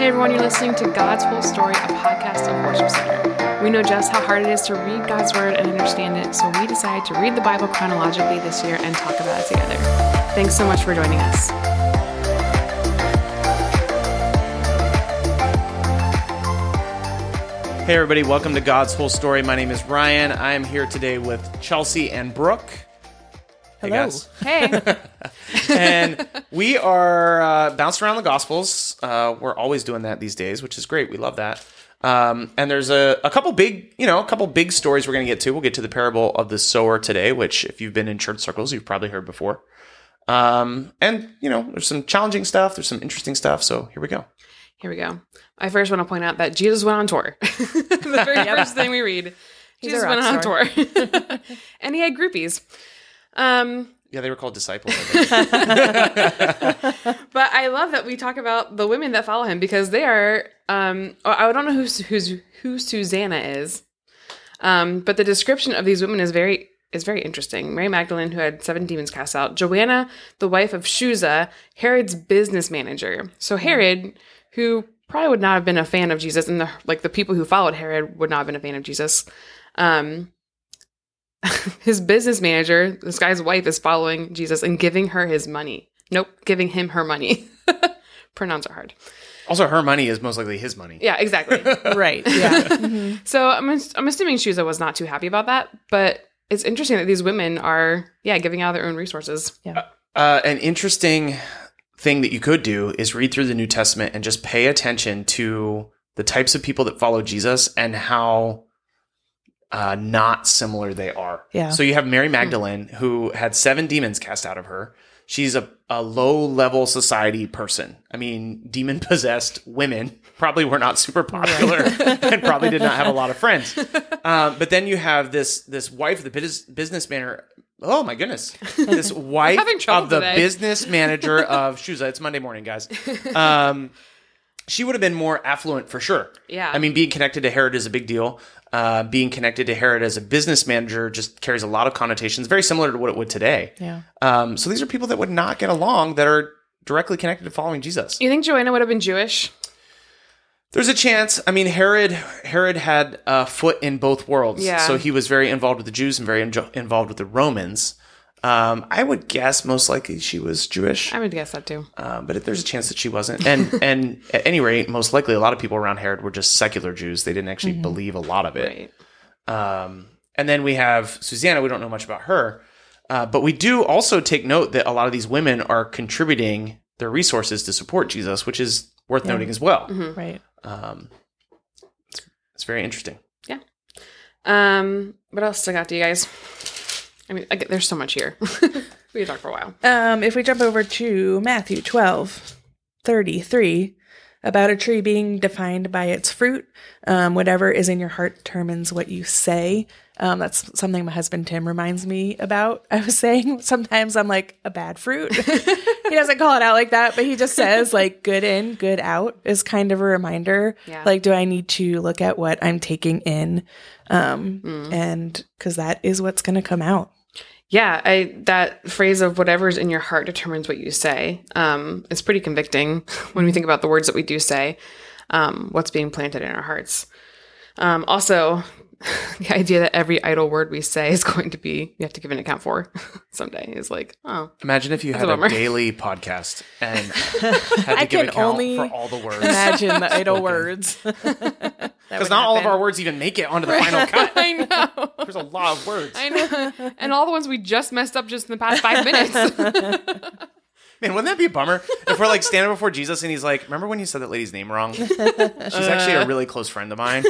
Hey everyone, you're listening to God's Whole Story, a podcast of Worship Center. We know just how hard it is to read God's Word and understand it, so we decided to read the Bible chronologically this year and talk about it together. Thanks so much for joining us. Hey, everybody, welcome to God's Whole Story. My name is Ryan. I am here today with Chelsea and Brooke. Hey, guys. Hey, And we are uh, bouncing around the Gospels. Uh, we're always doing that these days, which is great. We love that. Um, and there's a, a couple big, you know, a couple big stories we're going to get to. We'll get to the parable of the sower today, which, if you've been in church circles, you've probably heard before. Um, and, you know, there's some challenging stuff, there's some interesting stuff. So here we go. here we go. I first want to point out that Jesus went on tour. the very first thing we read, He's Jesus went on tour. and he had groupies. Um, Yeah, they were called disciples. I think. But I love that we talk about the women that follow him because they are. Um, I don't know who's, who's who Susanna is, um, but the description of these women is very is very interesting. Mary Magdalene, who had seven demons cast out, Joanna, the wife of Chuza, Herod's business manager. So Herod, who probably would not have been a fan of Jesus, and the like, the people who followed Herod would not have been a fan of Jesus. Um, his business manager, this guy's wife, is following Jesus and giving her his money. Nope, giving him her money. Pronouns are hard. also, her money is most likely his money. Yeah, exactly. Right. Yeah. so I'm, I'm assuming Chuza was not too happy about that, but it's interesting that these women are, yeah, giving out their own resources. yeah. Uh, an interesting thing that you could do is read through the New Testament and just pay attention to the types of people that follow Jesus and how uh, not similar they are. Yeah. So you have Mary Magdalene who had seven demons cast out of her. She's a, a low level society person. I mean, demon possessed women probably were not super popular and probably did not have a lot of friends. Um, but then you have this this wife of the business manager. Oh my goodness! This wife of the today. business manager of Chuza. It's Monday morning, guys. Um, she would have been more affluent for sure. Yeah. I mean, being connected to Herod is a big deal. Uh, being connected to Herod as a business manager just carries a lot of connotations, very similar to what it would today. Yeah. Um, so these are people that would not get along that are directly connected to following Jesus. You think Joanna would have been Jewish? There's a chance. I mean, Herod Herod had a foot in both worlds, Yeah. so he was very involved with the Jews and very injo- involved with the Romans. Um, I would guess most likely she was Jewish, I would guess that too. uh, but there's a chance that she wasn't. And and at any rate, most likely a lot of people around Herod were just secular Jews. They didn't actually believe a lot of it. Right. Um, and then we have Susanna. We don't know much about her, uh, but we do also take note that a lot of these women are contributing their resources to support Jesus, which is worth Yeah. noting as well. Right. Um, it's, it's very interesting. Yeah. Um, what else I got to you guys? I mean, I get, there's so much here. we could talk for a while. Um, if we jump over to Matthew 12, 33, about a tree being defined by its fruit, um, whatever is in your heart determines what you say. Um, that's something my husband Tim reminds me about. I was saying sometimes I'm like a bad fruit. he doesn't call it out like that, but he just says like good in, good out is kind of a reminder. Yeah. Like, do I need to look at what I'm taking in? Um, and because that is what's going to come out. Yeah, I that phrase of whatever's in your heart determines what you say. Um, it's pretty convicting when we think about the words that we do say. Um, what's being planted in our hearts. Um, also, the idea that every idle word we say is going to be you have to give an account for someday is like, oh, Imagine if you had a, bummer. daily podcast and had to I give can account only for all the words. Imagine the idle words. Because not all of our words even make it onto the final cut. I know, There's a lot of words. I know, and all the ones we just messed up just in the past five minutes. Man, wouldn't that be a bummer if we're like standing before Jesus and he's like, "Remember when you said that lady's name wrong? She's actually a really close friend of mine."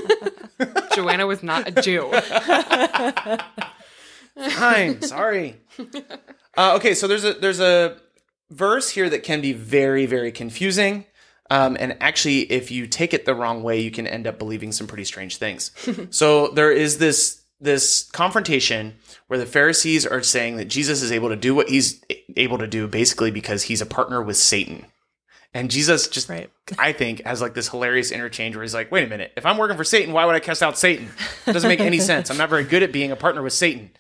Joanna was not a Jew. Fine, sorry. Uh, okay, so there's a there's a verse here that can be very very confusing, um, and actually, if you take it the wrong way, you can end up believing some pretty strange things. so there is this this confrontation where the Pharisees are saying that Jesus is able to do what he's able to do basically because he's a partner with Satan. And Jesus just, Right. I think, has like this hilarious interchange where he's like, wait a minute, if I'm working for Satan, why would I cast out Satan? It doesn't make any sense. I'm not very good at being a partner with Satan.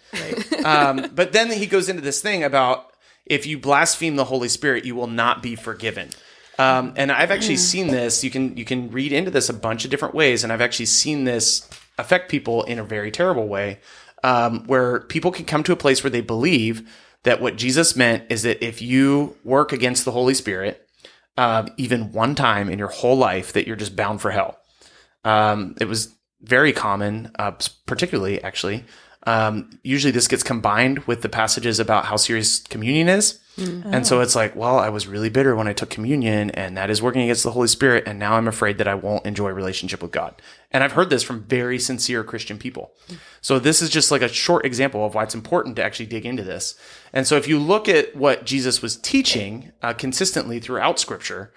Um, but then he goes into this thing about if you blaspheme the Holy Spirit, you will not be forgiven. Um, and I've actually seen this. You can you can read into this a bunch of different ways, and I've actually seen this affect people in a very terrible way, um, where people can come to a place where they believe that what Jesus meant is that if you work against the Holy Spirit, uh, even one time in your whole life, that you're just bound for hell. Um, it was very common, uh, particularly actually. Um, usually, this gets combined with the passages about how serious communion is. And so it's like, well, I was really bitter when I took communion, and that is working against the Holy Spirit, and now I'm afraid that I won't enjoy a relationship with God. And I've heard this from very sincere Christian people. So this is just like a short example of why it's important to actually dig into this. And so if you look at what Jesus was teaching uh, consistently throughout Scripture,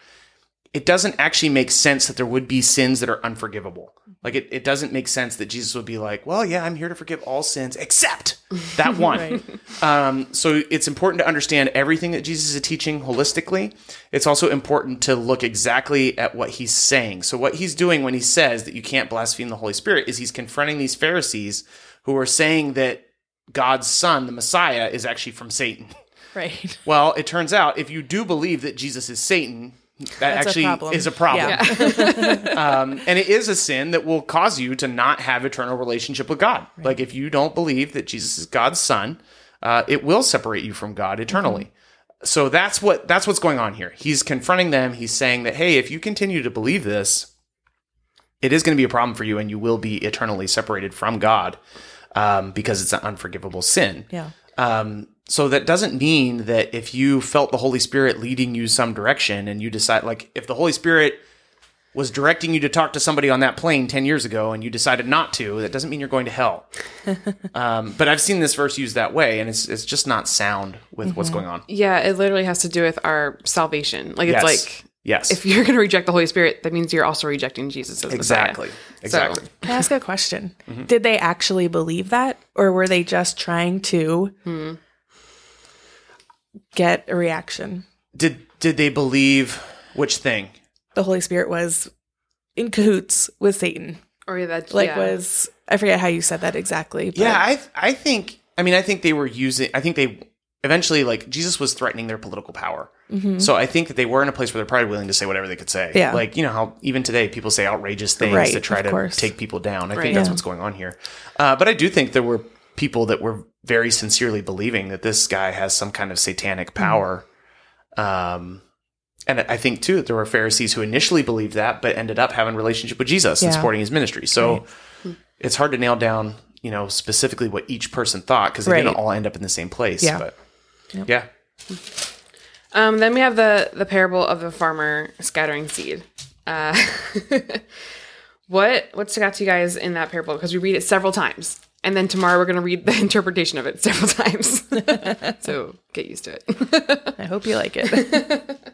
it doesn't actually make sense that there would be sins that are unforgivable. Like it, it doesn't make sense that Jesus would be like, well, yeah, I'm here to forgive all sins except that one. um, so it's important to understand everything that Jesus is teaching holistically. It's also important to look exactly at what he's saying. So what he's doing when he says that you can't blaspheme the Holy Spirit is he's confronting these Pharisees who are saying that God's son, the Messiah, is actually from Satan. Right. Well, it turns out if you do believe that Jesus is Satan, that That's actually problem. is a problem. Yeah. um, and it is a sin that will cause you to not have eternal relationship with God. Like if you don't believe that Jesus is God's son, uh, it will separate you from God eternally. So that's what that's what's going on here. He's confronting them. He's saying that hey, if you continue to believe this, it is going to be a problem for you, and you will be eternally separated from God um, because it's an unforgivable sin. Yeah. Um, so that doesn't mean that if you felt the Holy Spirit leading you some direction and you decide, like, if the Holy Spirit was directing you to talk to somebody on that plane 10 years ago and you decided not to, that doesn't mean you're going to hell. um, but I've seen this verse used that way, and it's, it's just not sound with what's going on. Yeah, it literally has to do with our salvation. Like it's Yes. like Yes. if you're going to reject the Holy Spirit, that means you're also rejecting Jesus as exactly. Messiah. Exactly. Can I ask a question? Mm-hmm. Did they actually believe that, or were they just trying to Hmm. Get a reaction? Did, did they believe which thing? The Holy Spirit was in cahoots with Satan. Or that Like, yeah. was I forget how you said that exactly? But Yeah, I I think I mean I think they were using I think they eventually like Jesus was threatening their political power. So I think that they were in a place where they're probably willing to say whatever they could say. Mm-hmm. Yeah. Like, you know how even today people say outrageous things Right, to try to course. take people down. I Right. think that's Yeah. what's going on here. Uh, but I do think there were people that were very sincerely believing that this guy has some kind of satanic Mm-hmm. power. Um and I think too that there were Pharisees who initially believed that, but ended up having a relationship with Jesus and supporting his ministry. So it's hard to nail down, you know, specifically what each person thought because they Right. didn't all end up in the same place. Yeah. But yeah. Um, then we have the the parable of the farmer scattering seed. Uh, what what stuck out to you guys in that parable? Because we read it several times, and then tomorrow we're going to read the interpretation of it several times. so get used to it. I hope you like it.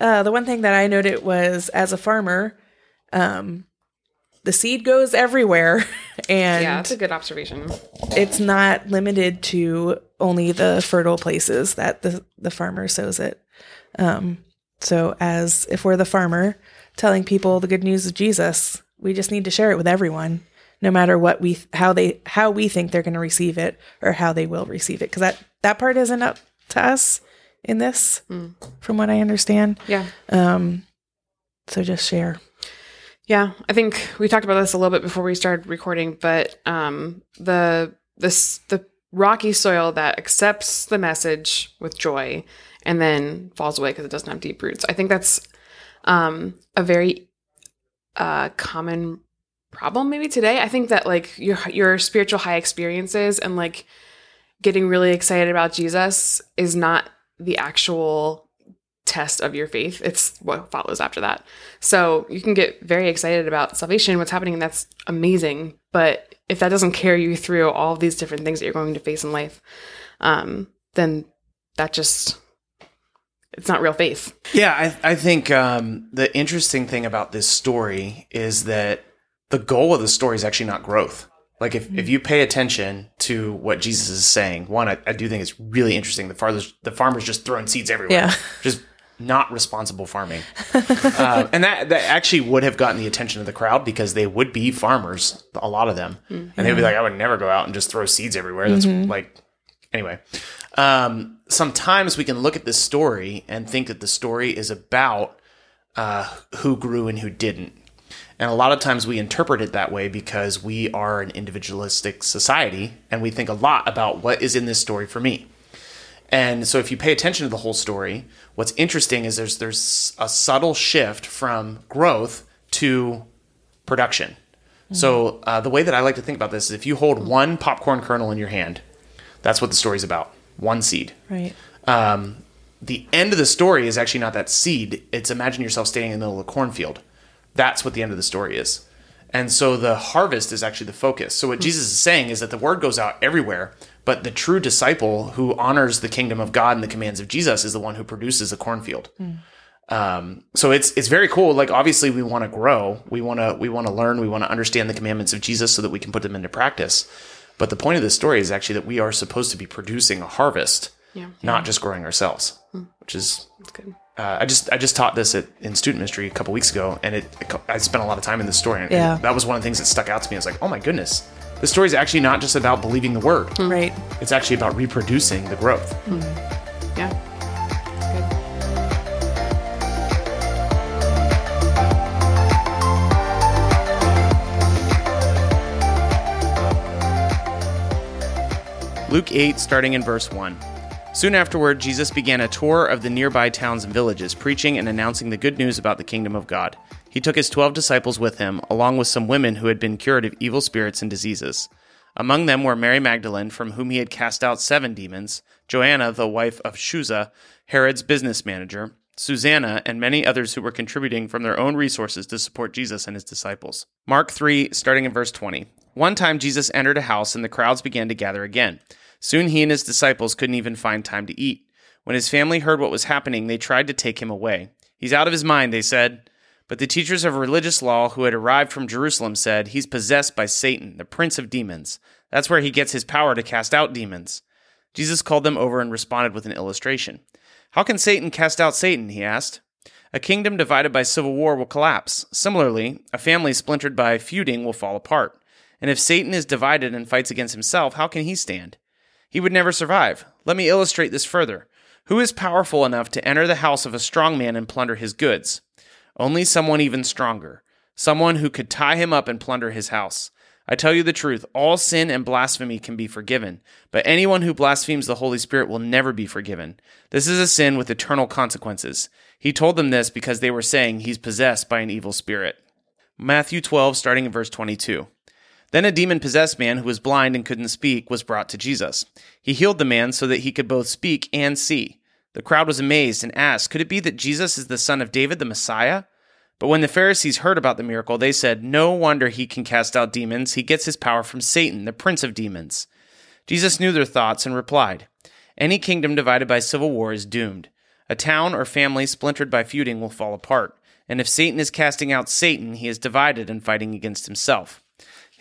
uh, the one thing that I noted was as a farmer, um, the seed goes everywhere, and yeah, that's a good observation. it's not limited to only the fertile places that the, the farmer sows it. Um, so, as if we're the farmer telling people the good news of Jesus, we just need to share it with everyone, no matter what we how they how we think they're going to receive it or how they will receive it, because that that part isn't up to us in this, from what I understand. Yeah, um So just share. yeah. I think we talked about this a little bit before we started recording, but um, the this the rocky soil that accepts the message with joy and then falls away because it doesn't have deep roots. I think that's um, a very uh, common problem maybe today. I think that like your your spiritual high experiences and like getting really excited about Jesus is not the actual test of your faith. It's what follows after that. So you can get very excited about salvation, what's happening, and that's amazing. But if that doesn't carry you through all these different things that you're going to face in life, um, then that just it's not real faith. Yeah, I, I think um, the interesting thing about this story is that the goal of the story is actually not growth. Like if, if you pay attention to what Jesus is saying, one, I, I do think it's really interesting. The farmers, the farmers just throwing seeds everywhere, Yeah. just not responsible farming, um, and that that actually would have gotten the attention of the crowd because they would be farmers, a lot of them, and they'd be like, I would never go out and just throw seeds everywhere. That's like, anyway. Um, sometimes we can look at this story and think that the story is about uh, who grew and who didn't. And a lot of times we interpret it that way because we are an individualistic society and we think a lot about what is in this story for me. And so if you pay attention to the whole story, what's interesting is there's there's a subtle shift from growth to production. Mm-hmm. So uh, the way that I like to think about this is if you hold one popcorn kernel in your hand, that's what the story's about. One seed. Right. Um, the end of the story is actually not that seed. It's imagine yourself standing in the middle of a cornfield. That's what the end of the story is. And so the harvest is actually the focus. So what Jesus is saying is that the word goes out everywhere, but the true disciple who honors the kingdom of God and the commands of Jesus is the one who produces a cornfield. Mm. Um, so it's it's very cool. Like obviously we want to grow, we want to we want to learn, we want to understand the commandments of Jesus so that we can put them into practice. But the point of this story is actually that we are supposed to be producing a harvest, Yeah. not just growing ourselves, which is That's good. Uh, I just I just taught this at, in student ministry a couple weeks ago, and it, it I spent a lot of time in this story. And Yeah. that was one of the things that stuck out to me. I was like, oh my goodness, the story is actually not just about believing the word; Right. it's actually about reproducing the growth. Yeah. Good. Luke 8, starting in verse 1. Soon afterward, Jesus began a tour of the nearby towns and villages, preaching and announcing the good news about the kingdom of God. He took his twelve disciples with him, along with some women who had been cured of evil spirits and diseases. Among them were Mary Magdalene, from whom he had cast out seven demons, Joanna, the wife of Chuza, Herod's business manager, Susanna, and many others who were contributing from their own resources to support Jesus and his disciples. Mark 3, starting in verse 20. One time Jesus entered a house, and the crowds began to gather again. Soon he and his disciples couldn't even find time to eat. When his family heard what was happening, they tried to take him away. He's out of his mind, they said. But the teachers of religious law who had arrived from Jerusalem said, He's possessed by Satan, the prince of demons. That's where he gets his power to cast out demons. Jesus called them over and responded with an illustration. How can Satan cast out Satan? he asked. A kingdom divided by civil war will collapse. Similarly, a family splintered by feuding will fall apart. And if Satan is divided and fights against himself, how can he stand? He would never survive. Let me illustrate this further. Who is powerful enough to enter the house of a strong man and plunder his goods? Only someone even stronger. Someone who could tie him up and plunder his house. I tell you the truth, all sin and blasphemy can be forgiven, but anyone who blasphemes the Holy Spirit will never be forgiven. This is a sin with eternal consequences. He told them this because they were saying he's possessed by an evil spirit. Matthew 12, starting in verse 22. Then a demon possessed man who was blind and couldn't speak was brought to Jesus. He healed the man so that he could both speak and see. The crowd was amazed and asked, Could it be that Jesus is the son of David, the Messiah? But when the Pharisees heard about the miracle, they said, No wonder he can cast out demons. He gets his power from Satan, the prince of demons. Jesus knew their thoughts and replied, Any kingdom divided by civil war is doomed. A town or family splintered by feuding will fall apart. And if Satan is casting out Satan, he is divided and fighting against himself.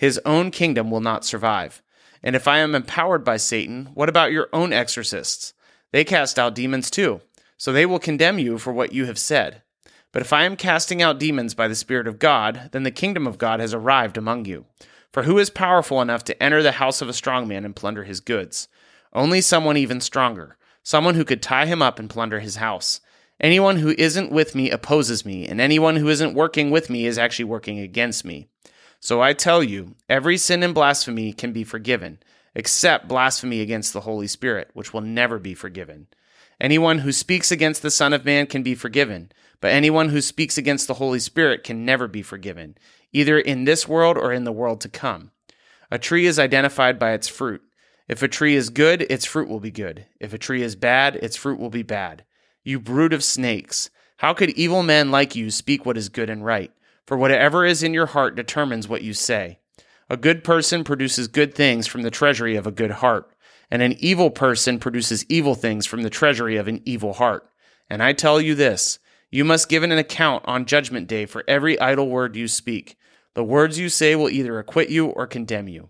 His own kingdom will not survive. And if I am empowered by Satan, what about your own exorcists? They cast out demons too, so they will condemn you for what you have said. But if I am casting out demons by the Spirit of God, then the kingdom of God has arrived among you. For who is powerful enough to enter the house of a strong man and plunder his goods? Only someone even stronger, someone who could tie him up and plunder his house. Anyone who isn't with me opposes me, and anyone who isn't working with me is actually working against me. So I tell you, every sin and blasphemy can be forgiven, except blasphemy against the Holy Spirit, which will never be forgiven. Anyone who speaks against the Son of Man can be forgiven, but anyone who speaks against the Holy Spirit can never be forgiven, either in this world or in the world to come. A tree is identified by its fruit. If a tree is good, its fruit will be good. If a tree is bad, its fruit will be bad. You brood of snakes, how could evil men like you speak what is good and right? For whatever is in your heart determines what you say. A good person produces good things from the treasury of a good heart, and an evil person produces evil things from the treasury of an evil heart. And I tell you this you must give an account on judgment day for every idle word you speak. The words you say will either acquit you or condemn you.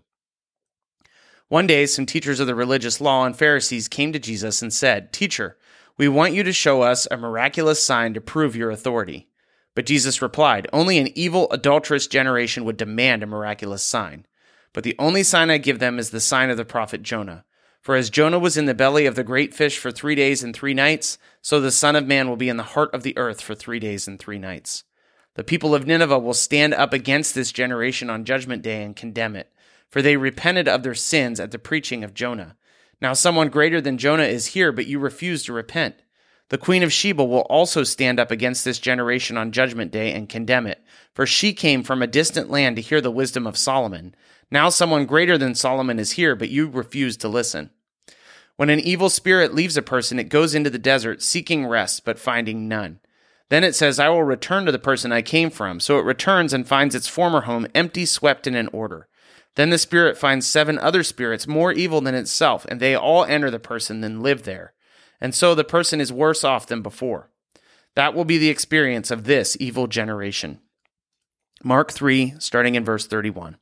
One day, some teachers of the religious law and Pharisees came to Jesus and said, Teacher, we want you to show us a miraculous sign to prove your authority. But Jesus replied, Only an evil, adulterous generation would demand a miraculous sign. But the only sign I give them is the sign of the prophet Jonah. For as Jonah was in the belly of the great fish for three days and three nights, so the Son of Man will be in the heart of the earth for three days and three nights. The people of Nineveh will stand up against this generation on judgment day and condemn it, for they repented of their sins at the preaching of Jonah. Now someone greater than Jonah is here, but you refuse to repent. The queen of Sheba will also stand up against this generation on judgment day and condemn it, for she came from a distant land to hear the wisdom of Solomon. Now someone greater than Solomon is here, but you refuse to listen. When an evil spirit leaves a person, it goes into the desert seeking rest, but finding none. Then it says, I will return to the person I came from. So it returns and finds its former home empty, swept, and in order. Then the spirit finds seven other spirits more evil than itself, and they all enter the person and live there. And so the person is worse off than before. That will be the experience of this evil generation. Mark 3, starting in verse 31.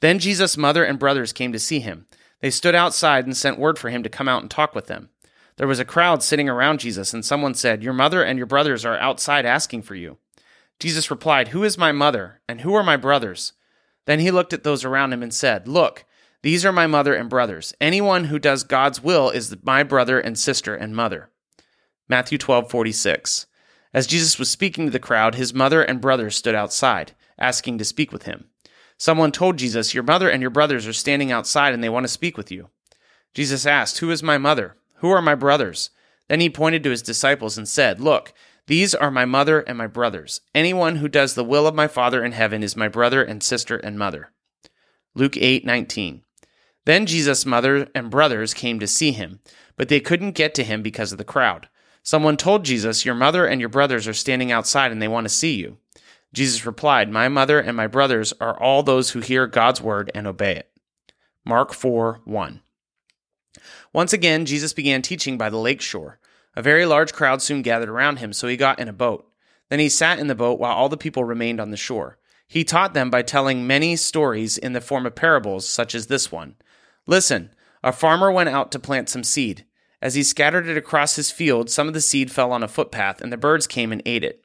Then Jesus' mother and brothers came to see him. They stood outside and sent word for him to come out and talk with them. There was a crowd sitting around Jesus, and someone said, Your mother and your brothers are outside asking for you. Jesus replied, Who is my mother, and who are my brothers? Then he looked at those around him and said, Look, these are my mother and brothers. Anyone who does God's will is my brother and sister and mother. Matthew 12:46. As Jesus was speaking to the crowd, his mother and brothers stood outside, asking to speak with him. Someone told Jesus, Your mother and your brothers are standing outside and they want to speak with you. Jesus asked, Who is my mother? Who are my brothers? Then he pointed to his disciples and said, Look, these are my mother and my brothers. Anyone who does the will of my Father in heaven is my brother and sister and mother. Luke 8:19. Then Jesus' mother and brothers came to see him, but they couldn't get to him because of the crowd. Someone told Jesus, Your mother and your brothers are standing outside and they want to see you. Jesus replied, My mother and my brothers are all those who hear God's word and obey it. Mark 4 1. Once again, Jesus began teaching by the lake shore. A very large crowd soon gathered around him, so he got in a boat. Then he sat in the boat while all the people remained on the shore. He taught them by telling many stories in the form of parables, such as this one. Listen, a farmer went out to plant some seed. As he scattered it across his field, some of the seed fell on a footpath, and the birds came and ate it.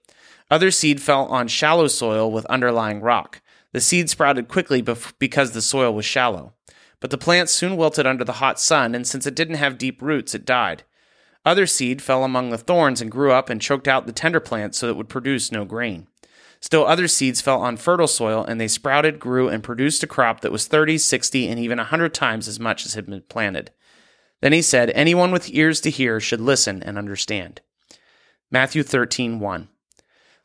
Other seed fell on shallow soil with underlying rock. The seed sprouted quickly because the soil was shallow. But the plant soon wilted under the hot sun, and since it didn't have deep roots, it died. Other seed fell among the thorns and grew up and choked out the tender plant so it would produce no grain. Still other seeds fell on fertile soil, and they sprouted, grew, and produced a crop that was thirty, sixty, and even a hundred times as much as had been planted. Then he said, Anyone with ears to hear should listen and understand. Matthew 13, 1.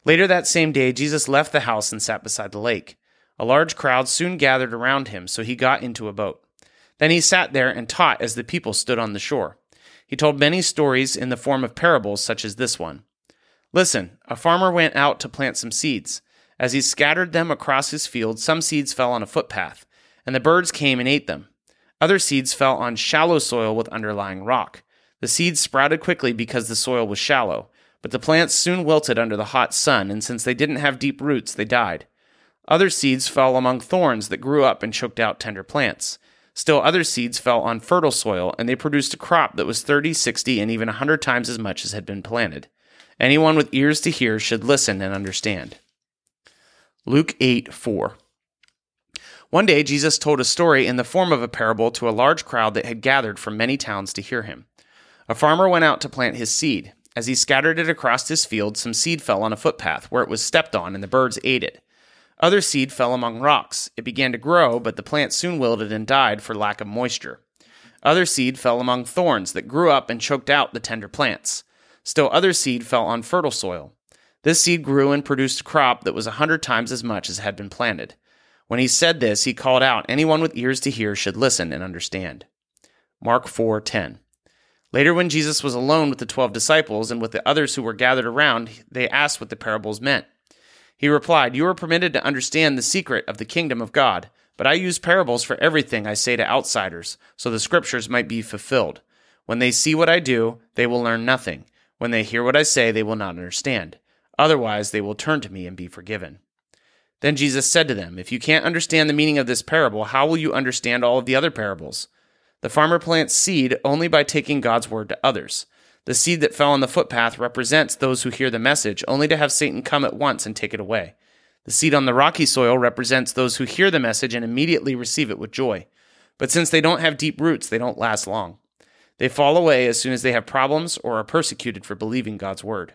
Later that same day, Jesus left the house and sat beside the lake. A large crowd soon gathered around him, so he got into a boat. Then he sat there and taught as the people stood on the shore. He told many stories in the form of parables, such as this one. Listen, a farmer went out to plant some seeds. As he scattered them across his field, some seeds fell on a footpath, and the birds came and ate them. Other seeds fell on shallow soil with underlying rock. The seeds sprouted quickly because the soil was shallow. But the plants soon wilted under the hot sun, and since they didn't have deep roots, they died. Other seeds fell among thorns that grew up and choked out tender plants. Still, other seeds fell on fertile soil, and they produced a crop that was 30, 60, and even a 100 times as much as had been planted. Anyone with ears to hear should listen and understand. Luke 8 4. One day, Jesus told a story in the form of a parable to a large crowd that had gathered from many towns to hear him. A farmer went out to plant his seed. As he scattered it across his field, some seed fell on a footpath, where it was stepped on, and the birds ate it. Other seed fell among rocks. It began to grow, but the plant soon wilted and died for lack of moisture. Other seed fell among thorns that grew up and choked out the tender plants. Still other seed fell on fertile soil. This seed grew and produced a crop that was a hundred times as much as had been planted. When he said this, he called out, Anyone with ears to hear should listen and understand. Mark 4:10. Later, when Jesus was alone with the twelve disciples and with the others who were gathered around, they asked what the parables meant. He replied, You are permitted to understand the secret of the kingdom of God, but I use parables for everything I say to outsiders, so the scriptures might be fulfilled. When they see what I do, they will learn nothing. When they hear what I say, they will not understand. Otherwise, they will turn to me and be forgiven. Then Jesus said to them, If you can't understand the meaning of this parable, how will you understand all of the other parables? The farmer plants seed only by taking God's word to others. The seed that fell on the footpath represents those who hear the message, only to have Satan come at once and take it away. The seed on the rocky soil represents those who hear the message and immediately receive it with joy. But since they don't have deep roots, they don't last long. They fall away as soon as they have problems or are persecuted for believing God's word.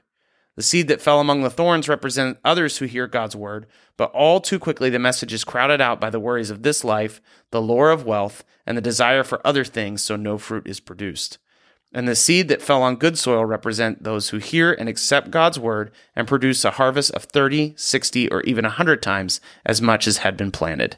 The seed that fell among the thorns represent others who hear God's word, but all too quickly the message is crowded out by the worries of this life, the lure of wealth, and the desire for other things, so no fruit is produced. And the seed that fell on good soil represent those who hear and accept God's word and produce a harvest of 30, 60, or even 100 times as much as had been planted.